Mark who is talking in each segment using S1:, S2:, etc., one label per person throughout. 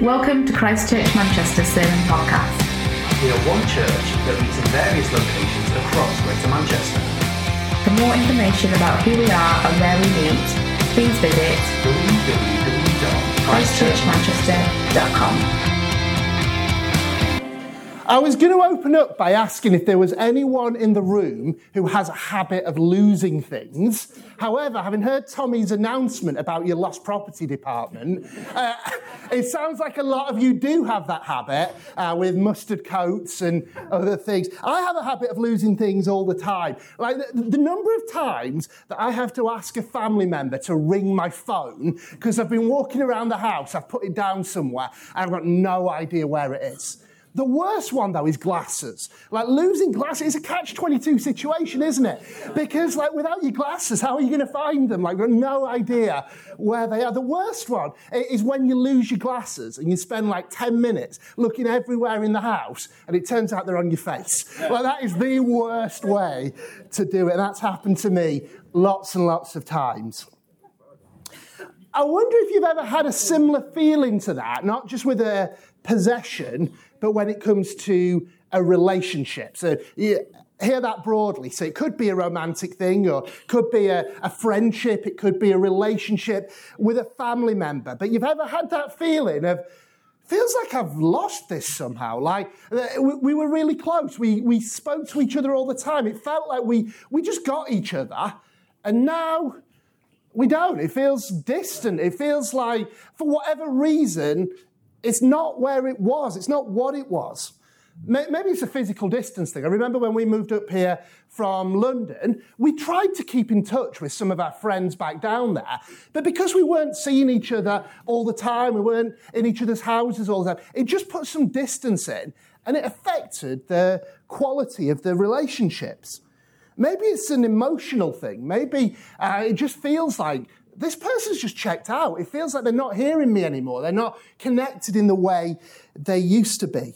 S1: Welcome to Christ Church Manchester Sermon Podcast.
S2: We are one church that meets in various locations across Greater Manchester.
S1: For more information about who we are and where we meet, please visit christchurchmanchester.com.
S3: I was going to open up by asking if there was anyone in the room who has a habit of losing things. However, having heard Tommy's announcement about your lost property department, uh, it sounds like a lot of you do have that habit uh, with mustard coats and other things. I have a habit of losing things all the time. Like the, the number of times that I have to ask a family member to ring my phone because I've been walking around the house, I've put it down somewhere, and I've got no idea where it is. The worst one, though, is glasses. Like losing glasses is a catch 22 situation, isn't it? Because, like, without your glasses, how are you going to find them? Like, got no idea where they are. The worst one is when you lose your glasses and you spend like 10 minutes looking everywhere in the house and it turns out they're on your face. Like, that is the worst way to do it. That's happened to me lots and lots of times. I wonder if you've ever had a similar feeling to that, not just with a possession, but when it comes to a relationship. So you hear that broadly. So it could be a romantic thing, or could be a, a friendship, it could be a relationship with a family member. But you've ever had that feeling of, feels like I've lost this somehow. Like uh, we, were really close. We, we spoke to each other all the time. It felt like we, we just got each other. And now we don't. It feels distant. It feels like, for whatever reason, it's not where it was, it's not what it was. Maybe it's a physical distance thing. I remember when we moved up here from London, we tried to keep in touch with some of our friends back down there. But because we weren't seeing each other all the time, we weren't in each other's houses all the time, it just put some distance in and it affected the quality of the relationships. Maybe it's an emotional thing. Maybe uh, it just feels like this person's just checked out. It feels like they're not hearing me anymore. They're not connected in the way they used to be.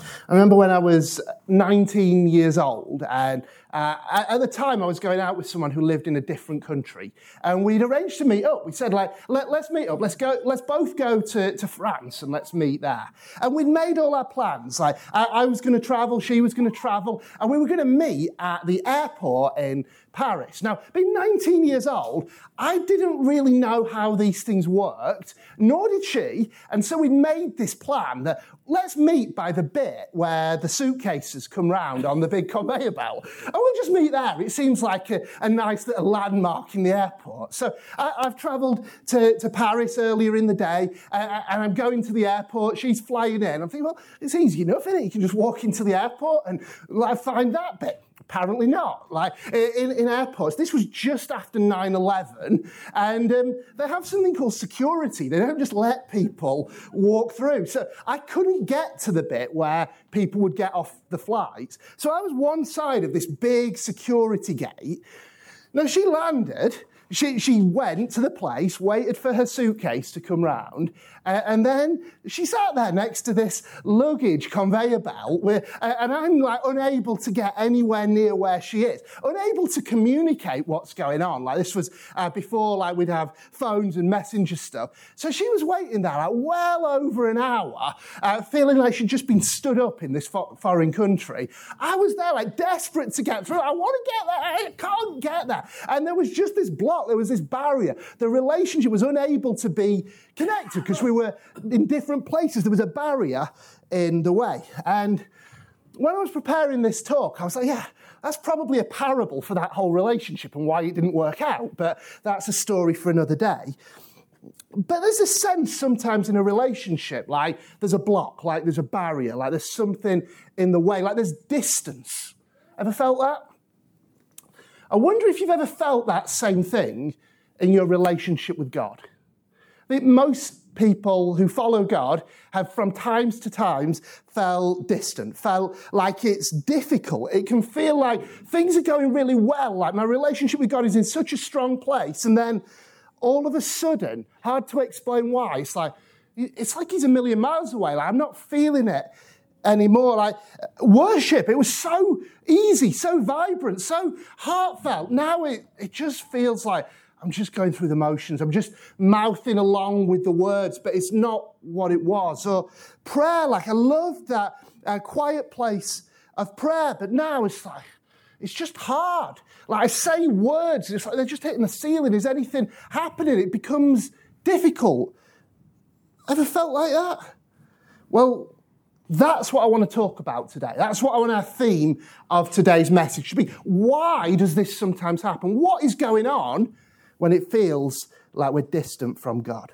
S3: I remember when I was 19 years old, and uh, at the time I was going out with someone who lived in a different country, and we'd arranged to meet up. We said, like, Let, us meet up. Let's go. Let's both go to, to France and let's meet there. And we'd made all our plans. Like, I, I was going to travel, she was going to travel, and we were going to meet at the airport in Paris. Now, being 19 years old, I didn't really know how these things worked, nor did she. And so we made this plan that let's meet by the bit where the suitcases come round on the big conveyor belt. And we'll just meet there. It seems like a, a nice little landmark in the airport. So I, have travelled to, to Paris earlier in the day, uh, and I'm going to the airport. She's flying in. I'm thinking, well, it's easy enough, isn't it? You can just walk into the airport and I find that bit. Apparently not. Like in, in airports, this was just after 9 11, and um, they have something called security. They don't just let people walk through. So I couldn't get to the bit where people would get off the flight. So I was one side of this big security gate. Now she landed, she, she went to the place, waited for her suitcase to come round, uh, and then she sat there next to this luggage conveyor belt, where, uh, and I'm like unable to get anywhere near where she is, unable to communicate what's going on. Like this was uh, before, like we'd have phones and messenger stuff. So she was waiting there like well over an hour, uh, feeling like she'd just been stood up in this fo- foreign country. I was there like desperate to get through. I want to get there. I can't get there. And there was just this block. There was this barrier. The relationship was unable to be connected because we were in different places. There was a barrier in the way. And when I was preparing this talk, I was like, yeah, that's probably a parable for that whole relationship and why it didn't work out, but that's a story for another day. But there's a sense sometimes in a relationship, like there's a block, like there's a barrier, like there's something in the way, like there's distance. Ever felt that? I wonder if you've ever felt that same thing in your relationship with God most people who follow God have from times to times felt distant, felt like it's difficult. It can feel like things are going really well, like my relationship with God is in such a strong place. And then all of a sudden, hard to explain why, it's like, it's like he's a million miles away. Like I'm not feeling it anymore. Like worship, it was so easy, so vibrant, so heartfelt. Now it, it just feels like I'm just going through the motions. I'm just mouthing along with the words, but it's not what it was. Or prayer, like I love that uh, quiet place of prayer, but now it's like, it's just hard. Like I say words, it's like they're just hitting the ceiling. Is anything happening? It becomes difficult. Ever felt like that? Well, that's what I want to talk about today. That's what I want our theme of today's message to be. Why does this sometimes happen? What is going on when it feels like we're distant from God?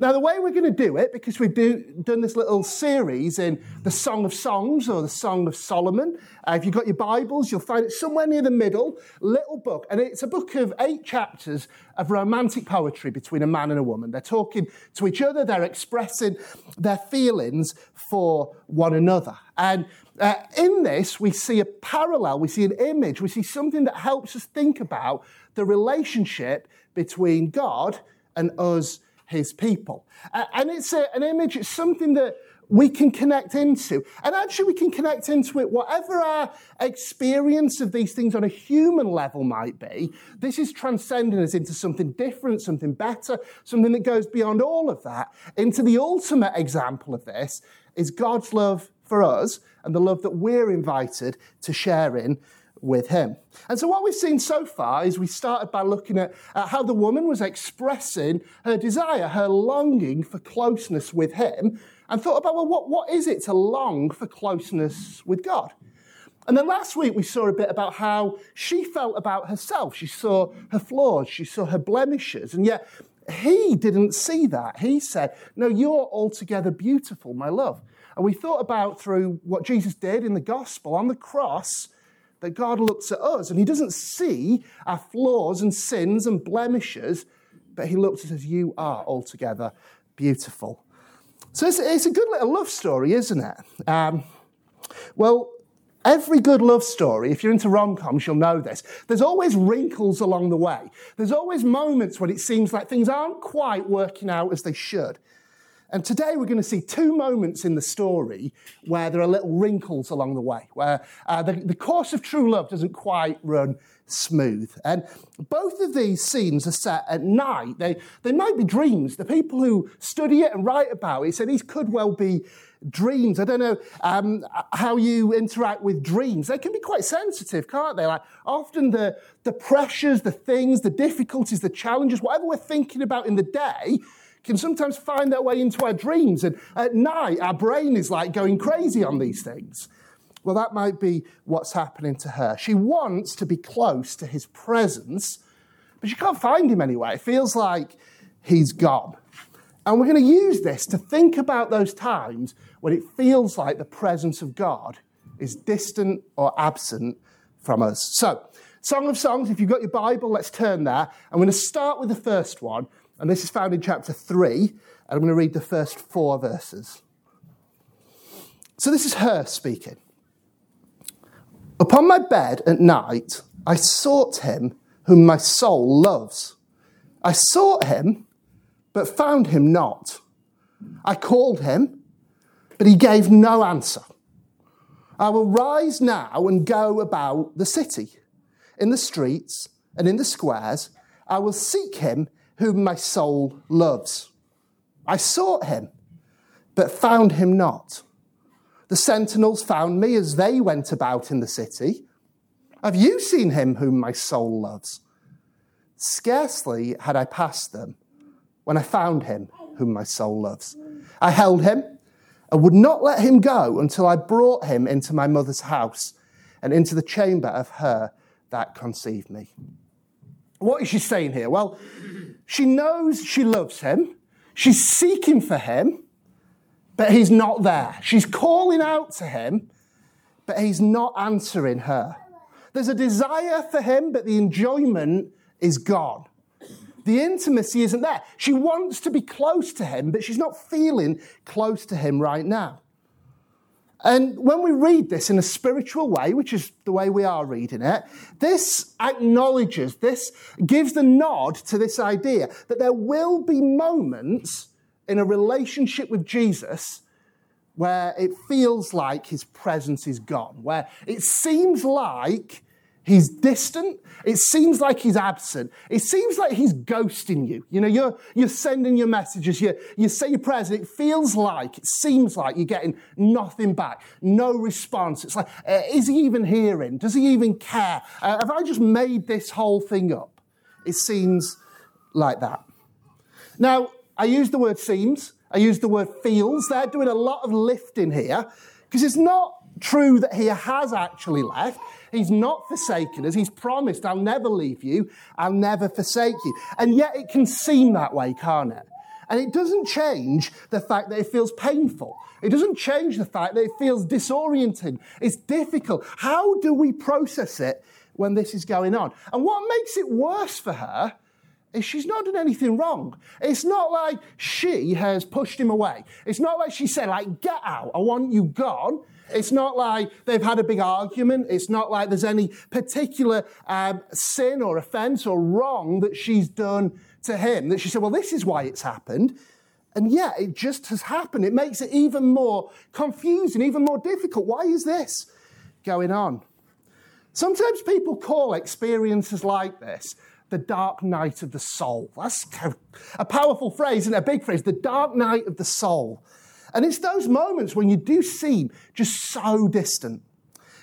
S3: Now, the way we're going to do it, because we've do, done this little series in the Song of Songs or the Song of Solomon, uh, if you've got your Bibles, you'll find it somewhere near the middle, little book. And it's a book of eight chapters of romantic poetry between a man and a woman. They're talking to each other, they're expressing their feelings for one another. And uh, in this, we see a parallel, we see an image, we see something that helps us think about the relationship between God and us his people. and it's a, an image, it's something that we can connect into. And actually, we can connect into it, whatever our experience of these things on a human level might be. This is transcending us into something different, something better, something that goes beyond all of that. Into the ultimate example of this is God's love for us and the love that we're invited to share in with him. And so, what we've seen so far is we started by looking at, how the woman was expressing her desire, her longing for closeness with him, and thought about, well, what, what is it to long for closeness with God? And then last week we saw a bit about how she felt about herself. She saw her flaws, she saw her blemishes, and yet he didn't see that. He said, No, you're altogether beautiful, my love. And we thought about through what Jesus did in the gospel on the cross that God looks at us and He doesn't see our flaws and sins and blemishes, but He looks at us, you are altogether beautiful. So it's, it's a good little love story, isn't it? Um, well, Every good love story, if you're into rom coms, you'll know this. There's always wrinkles along the way. There's always moments when it seems like things aren't quite working out as they should. And today we're going to see two moments in the story where there are little wrinkles along the way, where uh, the, the course of true love doesn't quite run smooth. And both of these scenes are set at night. They, they might be dreams. The people who study it and write about it say these could well be dreams. I don't know um, how you interact with dreams. They can be quite sensitive, can't they? Like often the, the pressures, the things, the difficulties, the challenges, whatever we're thinking about in the day, can sometimes find their way into our dreams. And at night, our brain is like going crazy on these things. Well, that might be what's happening to her. She wants to be close to his presence, but she can't find him anywhere. It feels like he's gone. And we're going to use this to think about those times when it feels like the presence of God is distant or absent from us. So, Song of Songs, if you've got your Bible, let's turn there. I'm going to start with the first one, and this is found in chapter 3, and I'm going to read the first four verses. So this is her speaking. Upon my bed at night, I sought him whom my soul loves. I sought him, but found him not. I called him, but he gave no answer. I will rise now and go about the city, in the streets and in the squares. I will seek him whom my soul loves. I sought him, but found him not. The sentinels found me as they went about in the city. Have you seen him whom my soul loves? Scarcely had I passed them when I found him whom my soul loves. I held him and would not let him go until I brought him into my mother's house and into the chamber of her that conceived me. What is she saying here? Well, she knows she loves him. She's seeking for him, but he's not there. She's calling out to him, but he's not answering her. There's a desire for him, but the enjoyment is gone. The intimacy isn't there. She wants to be close to him, but she's not feeling close to him right now. And when we read this in a spiritual way, which is the way we are reading it, this acknowledges, this gives the nod to this idea that there will be moments in a relationship with Jesus where it feels like his presence is gone, where it seems like He's distant. It seems like he's absent. It seems like he's ghosting you. You know, you're, you're sending your messages, you, you say your prayers, and it feels like, it seems like you're getting nothing back, no response. It's like, uh, is he even hearing? Does he even care? Uh, have I just made this whole thing up? It seems like that. Now, I use the word seems, I use the word feels. They're doing a lot of lifting here because it's not true that he has actually left. He's not forsaken us. He's promised, I'll never leave you. I'll never forsake you. And yet it can seem that way, can't it? And it doesn't change the fact that it feels painful. It doesn't change the fact that it feels disorienting. It's difficult. How do we process it when this is going on? And what makes it worse for her is she's not done anything wrong. It's not like she has pushed him away. It's not like she said, like, get out, I want you gone. It's not like they've had a big argument. It's not like there's any particular um, sin or offense or wrong that she's done to him that she said, well, this is why it's happened. And yet it just has happened. It makes it even more confusing, even more difficult. Why is this going on? Sometimes people call experiences like this the dark night of the soul. That's a powerful phrase and a big phrase, the dark night of the soul. And it's those moments when you do seem just so distant.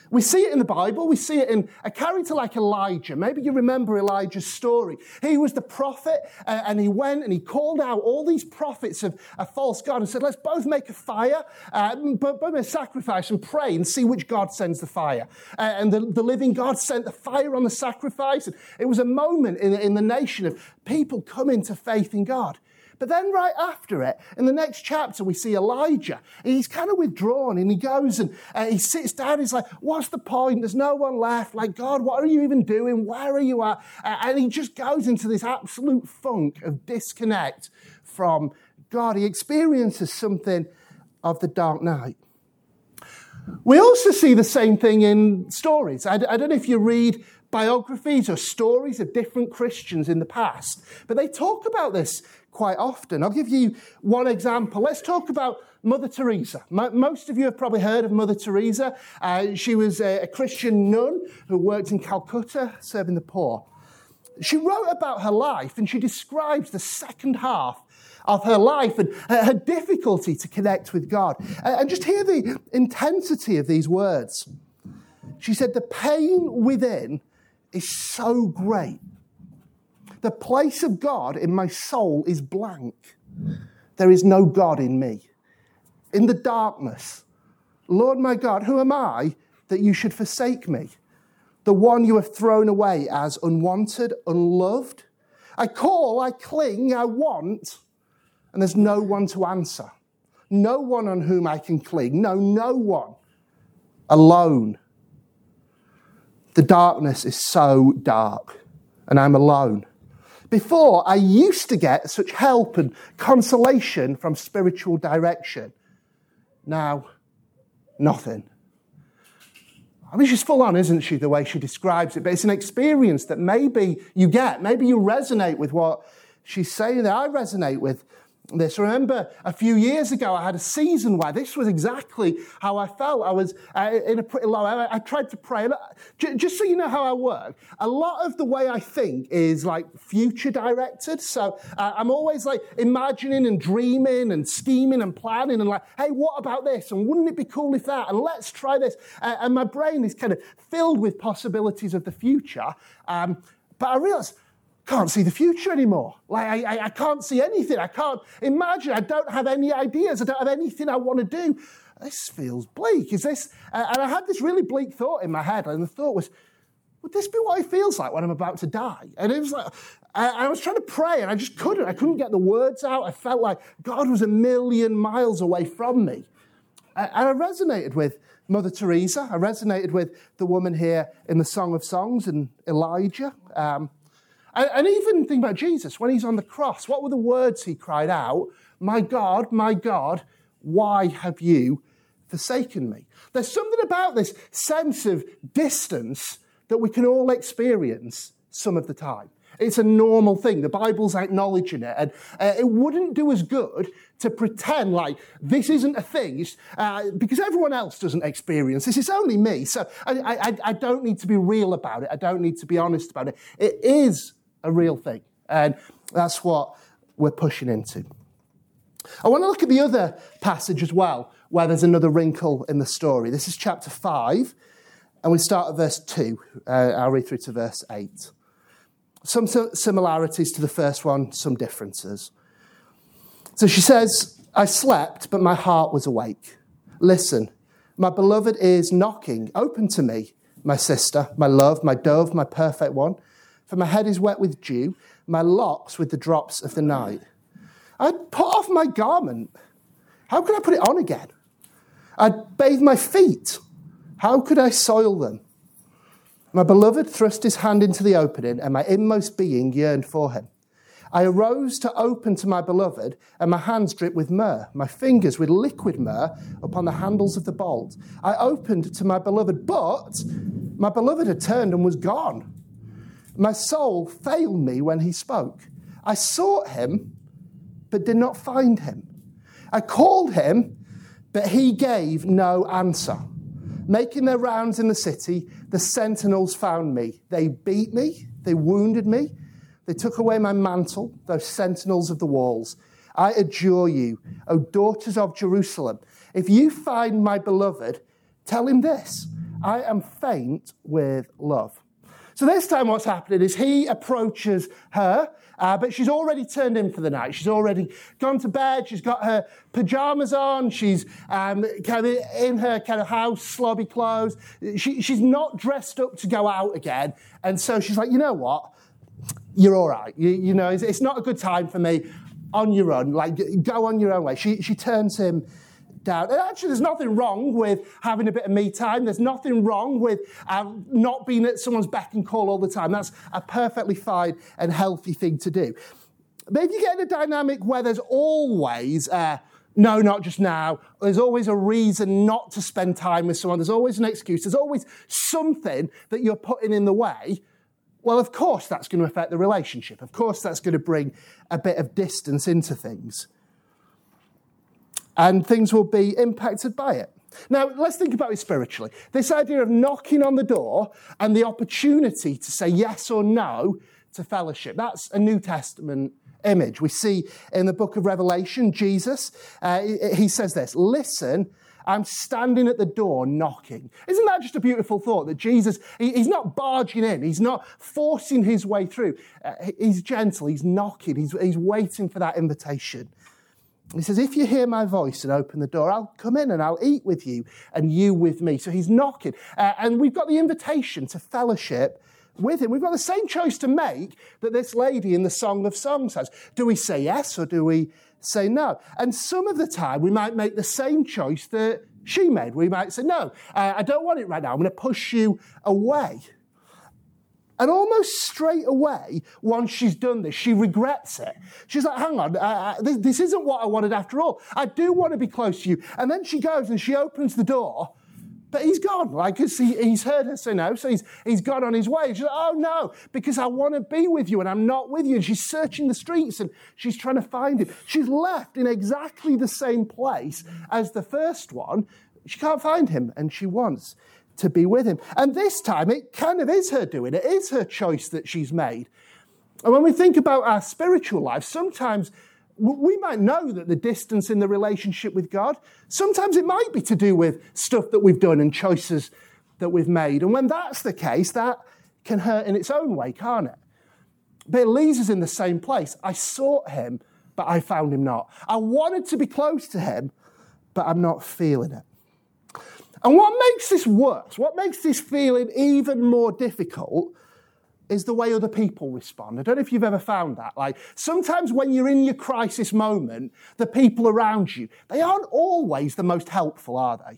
S3: We see it in the Bible. We see it in a character like Elijah. Maybe you remember Elijah's story. He was the prophet, uh, and he went and he called out all these prophets of a false God and said, Let's both make a fire, uh, both make a sacrifice and pray and see which God sends the fire. Uh, and the, the living God sent the fire on the sacrifice. And it was a moment in, in the nation of people coming to faith in God. But then, right after it, in the next chapter, we see Elijah. He's kind of withdrawn and he goes and uh, he sits down. He's like, What's the point? There's no one left. Like, God, what are you even doing? Where are you at? And he just goes into this absolute funk of disconnect from God. He experiences something of the dark night. We also see the same thing in stories. I, I don't know if you read biographies or stories of different Christians in the past, but they talk about this quite often. I'll give you one example. Let's talk about Mother Teresa. Most of you have probably heard of Mother Teresa. Uh, she was a, a Christian nun who worked in Calcutta serving the poor. She wrote about her life and she describes the second half of her life and her difficulty to connect with God. And just hear the intensity of these words. She said, The pain within is so great the place of God in my soul is blank. There is no God in me. In the darkness, Lord my God, who am I that you should forsake me? The one you have thrown away as unwanted, unloved? I call, I cling, I want, and there's no one to answer. No one on whom I can cling. No, no one. Alone. The darkness is so dark, and I'm alone. Before, I used to get such help and consolation from spiritual direction. Now, nothing. I mean, she's full on, isn't she, the way she describes it? But it's an experience that maybe you get. Maybe you resonate with what she's saying that I resonate with this. Remember, a few years ago, I had a season where this was exactly how I felt. I was uh, in a pretty low. I, I tried to pray. Uh, just so you know how I work, a lot of the way I think is like future directed. So uh, I'm always like imagining and dreaming and scheming and planning and like, hey, what about this? And wouldn't it be cool if that? And let's try this. Uh, and my brain is kind of filled with possibilities of the future. Um, but I realized can't see the future anymore. Like, I, I, I, can't see anything. I can't imagine. I don't have any ideas. I don't have anything I want to do. This feels bleak. Is this? Uh, and I had this really bleak thought in my head, and the thought was, would this be what it feels like when I'm about to die? And it was like, I, I was trying to pray, and I just couldn't. I couldn't get the words out. I felt like God was a million miles away from me. And I resonated with Mother Teresa. I resonated with the woman here in the Song of Songs and Elijah. Um, and, and even think about Jesus when he's on the cross. What were the words he cried out? My God, my God, why have you forsaken me? There's something about this sense of distance that we can all experience some of the time. It's a normal thing. The Bible's acknowledging it. And uh, it wouldn't do us good to pretend like this isn't a thing uh, because everyone else doesn't experience this. It's only me. So I, I, I don't need to be real about it. I don't need to be honest about it. It is a real thing. And that's what we're pushing into. I want to look at the other passage as well, where there's another wrinkle in the story. This is chapter 5, and we start at verse 2. Uh, I'll read through to verse 8. Some similarities to the first one, some differences. So she says, I slept, but my heart was awake. Listen, my beloved is knocking. Open to me, my sister, my love, my dove, my perfect one. For my head is wet with dew, my locks with the drops of the night. I'd put off my garment. How could I put it on again? I'd bathe my feet. How could I soil them? My beloved thrust his hand into the opening, and my inmost being yearned for him. I arose to open to my beloved, and my hands dripped with myrrh, my fingers with liquid myrrh upon the handles of the bolt. I opened to my beloved, but my beloved had turned and was gone. My soul failed me when he spoke. I sought him, but did not find him. I called him, but he gave no answer. Making their rounds in the city, the sentinels found me. They beat me, they wounded me, they took away my mantle, those sentinels of the walls. I adjure you, O daughters of Jerusalem, if you find my beloved, tell him this I am faint with love. So this time, what's happening is he approaches her, uh, but she's already turned in for the night. She's already gone to bed. She's got her pajamas on. She's um, kind of in her kind of house, slobby clothes. She, she's not dressed up to go out again. And so she's like, you know what? You're all right. You, you know, it's, it's not a good time for me. On your own, like go on your own way. She, she turns him down. And actually, there's nothing wrong with having a bit of me time. There's nothing wrong with um, not being at someone's beck and call all the time. That's a perfectly fine and healthy thing to do. But if you get in a dynamic where there's always, uh, no, not just now. There's always a reason not to spend time with someone. There's always an excuse. There's always something that you're putting in the way. Well, of course, that's going to affect the relationship. Of course, that's going to bring a bit of distance into things and things will be impacted by it. Now, let's think about it spiritually. This idea of knocking on the door and the opportunity to say yes or no to fellowship. That's a New Testament image. We see in the book of Revelation, Jesus, uh, he says this Listen, I'm standing at the door knocking. Isn't that just a beautiful thought that Jesus, he's not barging in, he's not forcing his way through. Uh, he's gentle, he's knocking, he's, he's waiting for that invitation. He says, If you hear my voice and open the door, I'll come in and I'll eat with you and you with me. So he's knocking. Uh, and we've got the invitation to fellowship with him. We've got the same choice to make that this lady in the Song of Songs has. Do we say yes or do we say no? And some of the time we might make the same choice that she made. We might say, No, uh, I don't want it right now. I'm going to push you away. And almost straight away, once she's done this, she regrets it. She's like, hang on, uh, this, this isn't what I wanted after all. I do want to be close to you. And then she goes and she opens the door, but he's gone. Like, he, he's heard her say no, so he's, he's gone on his way. She's like, oh no, because I want to be with you and I'm not with you. And she's searching the streets and she's trying to find him. She's left in exactly the same place as the first one. She can't find him and she wants to be with him. And this time, it kind of is her doing, it is her choice that she's made. And when we think about our spiritual life, sometimes we might know that the distance in the relationship with God, sometimes it might be to do with stuff that we've done and choices that we've made. And when that's the case, that can hurt in its own way, can't it? But it leaves us in the same place. I sought him, but I found him not. I wanted to be close to him, but I'm not feeling it. And what makes this worse, what makes this feeling even more difficult, is the way other people respond. I don't know if you've ever found that. Like sometimes when you're in your crisis moment, the people around you, they aren't always the most helpful, are they?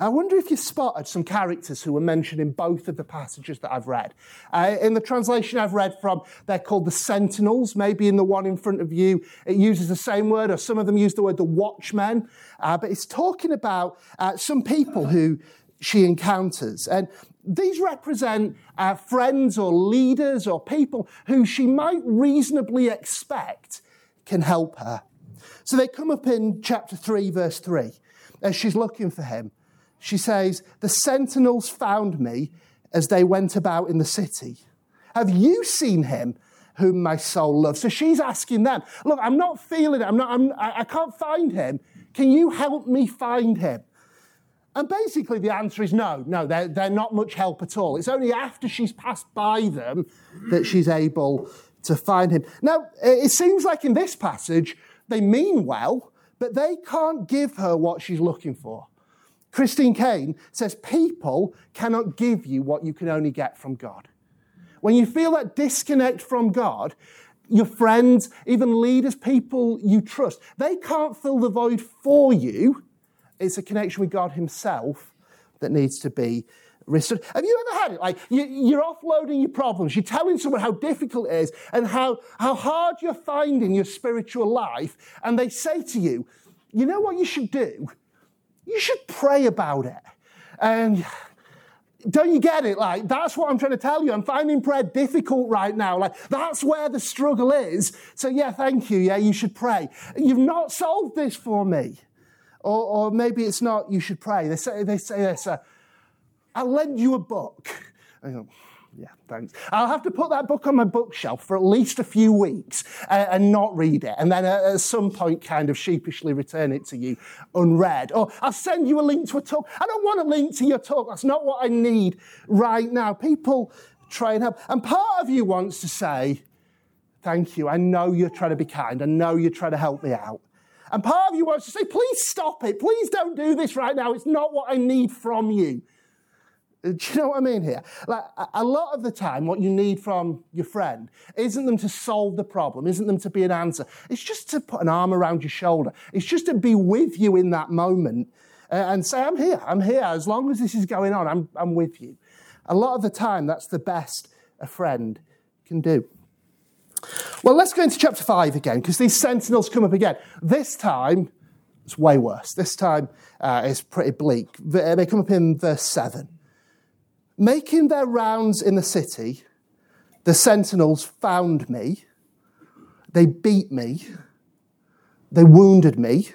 S3: I wonder if you spotted some characters who were mentioned in both of the passages that I've read. Uh, in the translation I've read from, they're called the sentinels. Maybe in the one in front of you, it uses the same word, or some of them use the word the watchmen. Uh, but it's talking about uh, some people who she encounters. And these represent uh, friends or leaders or people who she might reasonably expect can help her. So they come up in chapter 3, verse 3, as she's looking for him. She says, The sentinels found me as they went about in the city. Have you seen him whom my soul loves? So she's asking them, Look, I'm not feeling it. I'm not, I'm, I can't find him. Can you help me find him? And basically, the answer is no, no, they're, they're not much help at all. It's only after she's passed by them that she's able to find him. Now, it seems like in this passage, they mean well, but they can't give her what she's looking for. Christine Caine says people cannot give you what you can only get from God. When you feel that disconnect from God, your friends, even leaders, people you trust, they can't fill the void for you it's a connection with God Himself that needs to be restored. Have you ever had it? Like you, are offloading your problems, you're telling someone how difficult it is and how, how hard you're finding your spiritual life, and they say to you, you know what you should do? You should pray about it. And don't you get it? Like, that's what I'm trying to tell you. I'm finding prayer difficult right now. Like, that's where the struggle is. So, yeah, thank you. Yeah, you should pray. You've not solved this for me. Or, or maybe it's not, you should pray. They say, they say this, uh, I'll lend you a book. Yeah, thanks. I'll have to put that book on my bookshelf for at least a few weeks uh, and not read it. And then uh, at some point, kind of sheepishly return it to you unread. Or I'll send you a link to a talk. I don't want a link to your talk. That's not what I need right now. People try and help. And part of you wants to say, Thank you. I know you're trying to be kind. I know you're trying to help me out. And part of you wants to say, please stop it. Please don't do this right now. It's not what I need from you. Do you know what I mean here? Like a lot of the time, what you need from your friend isn't them to solve the problem, isn't them to be an answer. It's just to put an arm around your shoulder. It's just to be with you in that moment and say, I'm here. I'm here. As long as this is going on, I'm, I'm with you. A lot of the time, that's the best a friend can do. Well, let's go into chapter 5 again, because these sentinels come up again. This time, it's way worse. This time, uh, it's pretty bleak. They come up in verse 7. Making their rounds in the city, the sentinels found me. They beat me. They wounded me.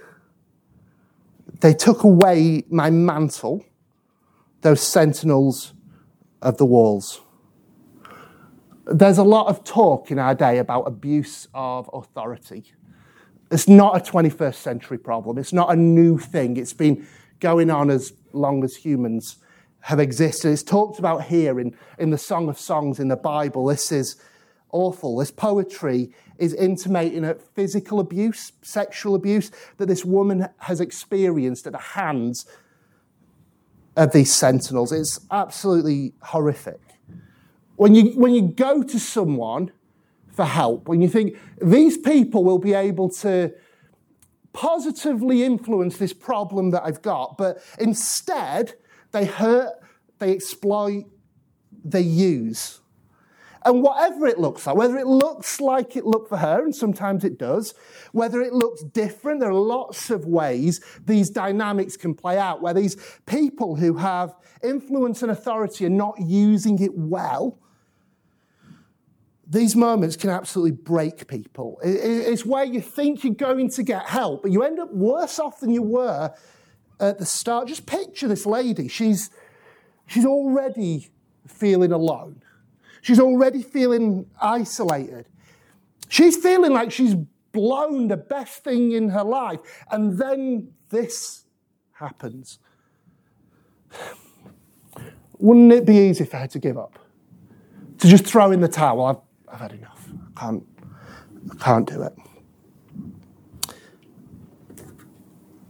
S3: They took away my mantle, those sentinels of the walls. There's a lot of talk in our day about abuse of authority. It's not a 21st century problem. It's not a new thing. It's been going on as long as humans have existed. It's talked about here in, in the Song of Songs in the Bible. This is awful. This poetry is intimating a physical abuse, sexual abuse that this woman has experienced at the hands of these sentinels. It's absolutely horrific when you, when you go to someone for help, when you think these people will be able to positively influence this problem that I've got, but instead they hurt, they exploit, they use. And whatever it looks like, whether it looks like it looked for her, and sometimes it does, whether it looks different, there are lots of ways these dynamics can play out, where these people who have influence and authority are not using it well, these moments can absolutely break people. It's where you think you're going to get help, but you end up worse off than you were at the start. Just picture this lady. She's, she's already feeling alone, she's already feeling isolated. She's feeling like she's blown the best thing in her life. And then this happens. Wouldn't it be easy for her to give up? To just throw in the towel? I've I've had enough. I can't, I can't do it.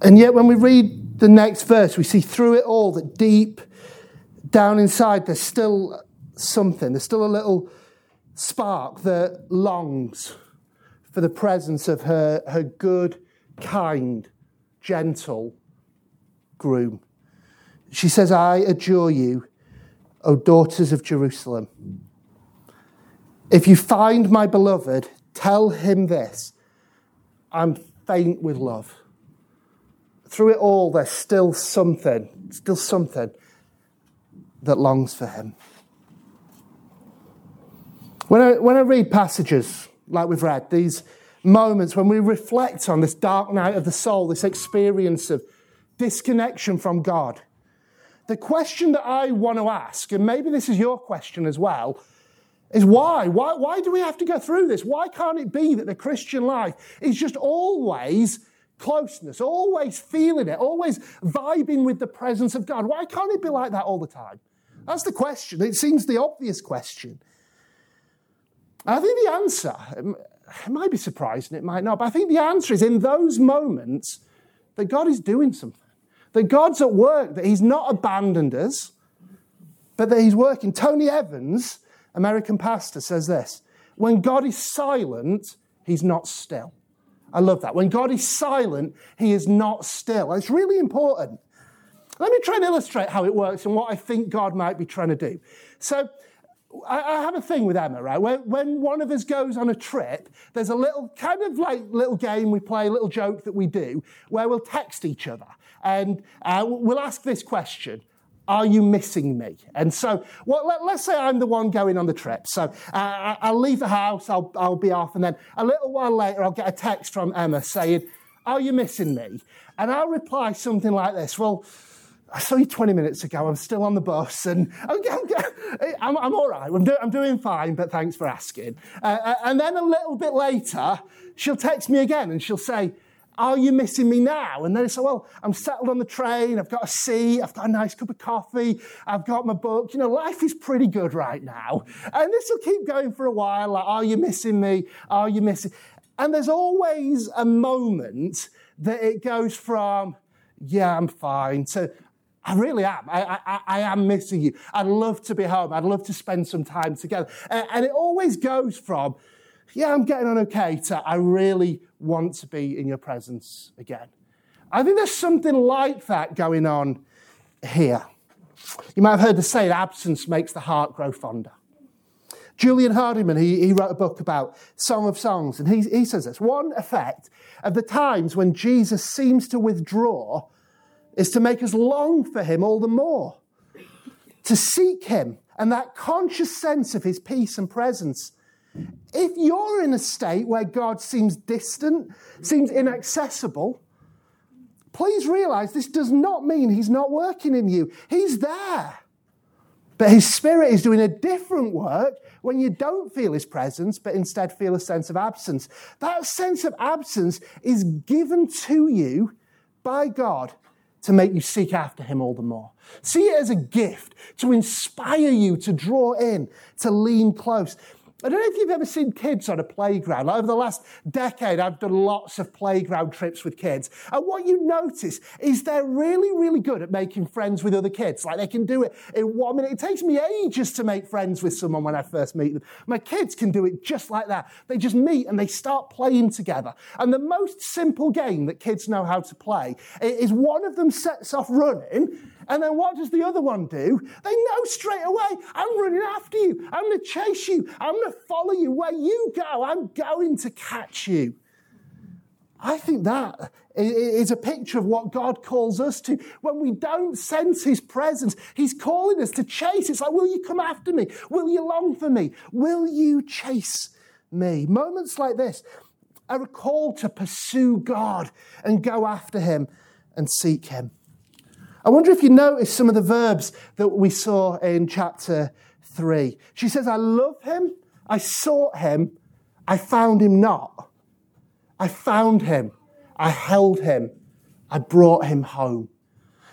S3: And yet, when we read the next verse, we see through it all that deep down inside, there's still something. There's still a little spark that longs for the presence of her, her good, kind, gentle groom. She says, I adjure you, O daughters of Jerusalem if you find my beloved, tell him this I'm faint with love. Through it all, there's still something, still something. that longs for him. When I, when I read passages like we've read, these moments when we reflect on this dark night of the soul, this experience of disconnection from God, the question that I want to ask, and maybe this is your question as well, is why? why? Why do we have to go through this? Why can't it be that the Christian life is just always closeness, always feeling it, always vibing with the presence of God? Why can't it be like that all the time? That's the question. It seems the obvious question. I think the answer, it might be surprising, it might not, but I think the answer is in those moments that God is doing something. That God's at work, that He's not abandoned us, but that He's working. Tony Evans, American pastor, says this When God is silent, He's not still. I love that. When God is silent, He is not still. It's really important. Let me try and illustrate how it works and what I think God might be trying to do. So, I, have a thing with Emma, right? When, when one of us goes on a trip, there's a little kind of like little game we play, a little joke that we do, where we'll text each other and uh, we'll ask this question are you missing me? And so, well, let, us say I'm the one going on the trip. So uh, I'll leave the house, I'll, I'll be off, and then a little while later, I'll get a text from Emma saying, Are you missing me? And I'll reply something like this Well, I saw you 20 minutes ago. I'm still on the bus and I'm, I'm, I'm all right. I'm, do, I'm, doing fine, but thanks for asking. Uh, uh, and then a little bit later, she'll text me again and she'll say, Are you missing me now? And then I say, Well, I'm settled on the train. I've got a seat. I've got a nice cup of coffee. I've got my book. You know, life is pretty good right now. And this will keep going for a while. Like, Are you missing me? Are you missing? And there's always a moment that it goes from, yeah, I'm fine. To I really am. I, I, I, am missing you. I'd love to be home. I'd love to spend some time together. And, and it always goes from, yeah, I'm getting on okay, to I really want to be in your presence again. I think there's something like that going on here. You might have heard the saying, absence makes the heart grow fonder. Julian Hardyman, he, he wrote a book about Song of Songs, and he, he says this one effect of the times when Jesus seems to withdraw is to make us long for Him all the more, to seek Him and that conscious sense of His peace and presence. If you're in a state where God seems distant, seems inaccessible, please realize this does not mean He's not working in you. He's there. But His Spirit is doing a different work when you don't feel His presence, but instead feel a sense of absence. That sense of absence is given to you by God to make you seek after him all the more. See it as a gift to inspire you to draw in, to lean close. I don't know if you've ever seen kids on a playground. Over the last decade, I've done lots of playground trips with kids. And what you notice is they're really, really good at making friends with other kids. Like they can do it in one minute. It takes me ages to make friends with someone when I first meet them. My kids can do it just like that. They just meet and they start playing together. And the most simple game that kids know how to play is one of them sets off running and then what does the other one do? They know straight away, I'm running after you. I'm going to chase you. I'm going to follow you. Where you go, I'm going to catch you. I think that is a picture of what God calls us to. When we don't sense His presence, He's calling us to chase. It's like, will you come after me? Will you long for me? Will you chase me? Moments like this are a call to pursue God and go after Him and seek Him. I wonder if you noticed some of the verbs that we saw in chapter 3. She says, I love him, I sought him, I found him not. I found him, I held him, I brought him home.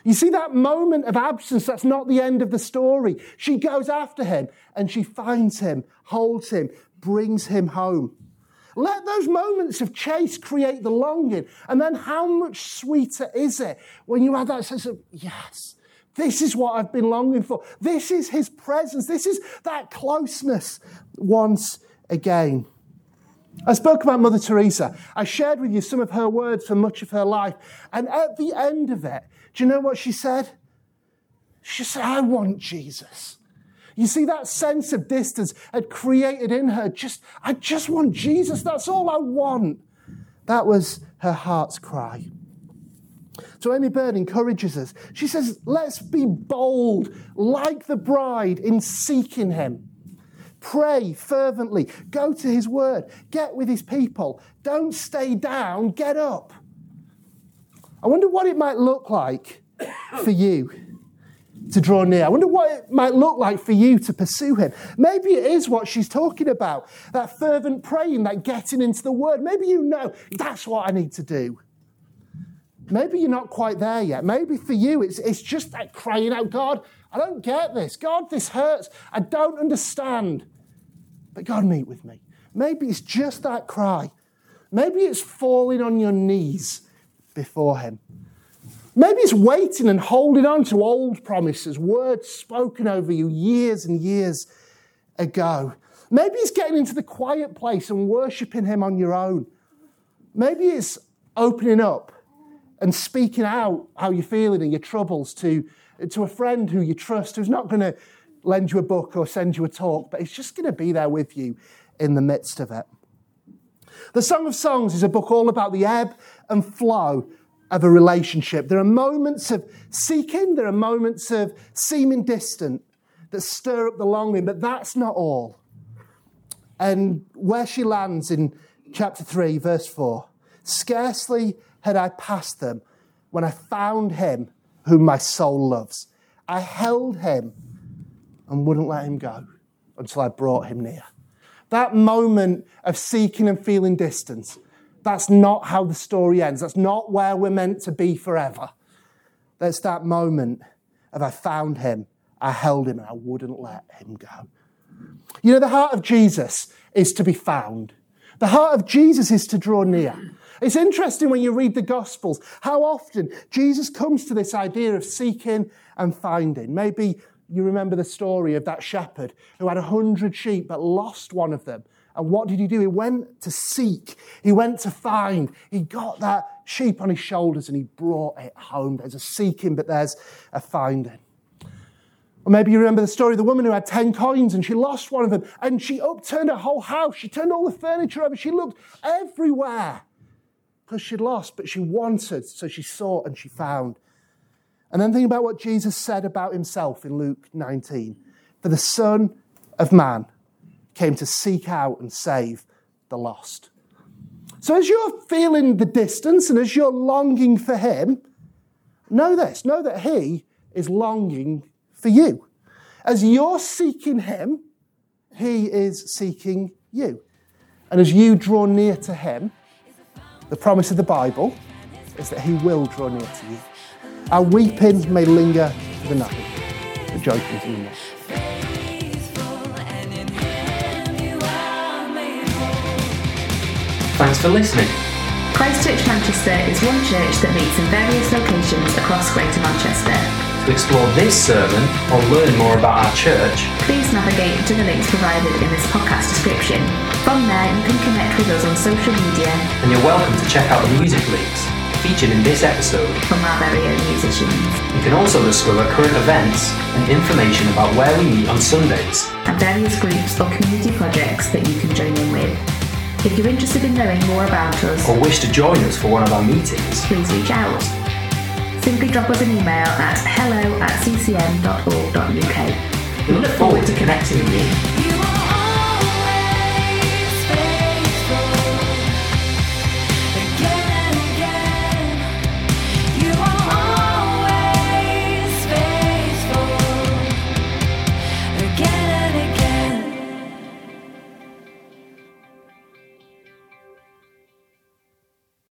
S3: You see that moment of absence, that's not the end of the story. She goes after him and she finds him, holds him, brings him home. Let those moments of chase create the longing. And then how much sweeter is it when you have that sense of, yes, this is what I've been longing for. This is his presence. This is that closeness once again. I spoke about Mother Teresa. I shared with you some of her words for much of her life. And at the end of it, do you know what she said? She said, I want Jesus. You see, that sense of distance had created in her just, I just want Jesus. That's all I want. That was her heart's cry. So Amy Bird encourages us. She says, let's be bold, like the bride, in seeking him. Pray fervently, go to his word, get with his people. Don't stay down, get up. I wonder what it might look like for you to draw near. I wonder what it might look like for you to pursue him. Maybe it is what she's talking about that fervent praying, that getting into the word. Maybe you know that's what I need to do. Maybe you're not quite there yet. Maybe for you, it's, it's just that crying out, God, I don't get this. God, this hurts. I don't understand. But God, meet with me. Maybe it's just that cry. Maybe it's falling on your knees before Him. Maybe it's waiting and holding on to old promises, words spoken over you years and years ago. Maybe it's getting into the quiet place and worshiping Him on your own. Maybe it's opening up and speaking out how you're feeling and your troubles to, to a friend who you trust who's not going to lend you a book or send you a talk, but it's just going to be there with you in the midst of it. The Song of Songs is a book all about the ebb and flow of a relationship. There are moments of seeking, there are moments of seeming distant that stir up the longing, but that's not all. And where she lands in chapter 3, verse 4 scarcely had I passed them when I found him whom my soul loves. I held him and wouldn't let him go until I brought him near. That moment of seeking and feeling distance, that's not how the story ends. That's not where we're meant to be forever. That's that moment of I found him, I held him, and I wouldn't let him go. You know, the heart of Jesus is to be found. The heart of Jesus is to draw near. It's interesting when you read the Gospels how often Jesus comes to this idea of seeking and finding. Maybe you remember the story of that shepherd who had a hundred sheep but lost one of them. And what did he do? He went to seek, he went to find. He got that sheep on his shoulders and he brought it home. There's a seeking, but there's a finding. Or maybe you remember the story of the woman who had 10 coins and she lost one of them and she upturned her whole house. She turned all the furniture over. She looked everywhere because she'd lost, but she wanted, so she sought and she found. And then think about what Jesus said about himself in Luke 19. For the Son of Man came to seek out and save the lost. So as you're feeling the distance and as you're longing for him, know this know that he is longing for you. As you're seeking him, he is seeking you. And as you draw near to him, the promise of the Bible is that he will draw near to you. Our weeping may linger for the night, but joy comes
S2: Thanks for listening.
S1: Christ Church Manchester is one church that meets in various locations across Greater Manchester.
S2: To explore this sermon or learn more about our church,
S1: Please navigate to the links provided in this podcast description. From there, you can connect with us on social media
S2: and you're welcome to check out the music links featured in this episode.
S1: from our very own musicians
S2: You can also discover current events and information about where we meet on Sundays.
S1: and various groups or community projects that you can join in with. If you're interested in knowing more about us,
S2: Or wish to join us for one of our meetings,
S1: please reach out. Simply drop us an email at hello at ccm.org.uk. We look forward to connecting with you.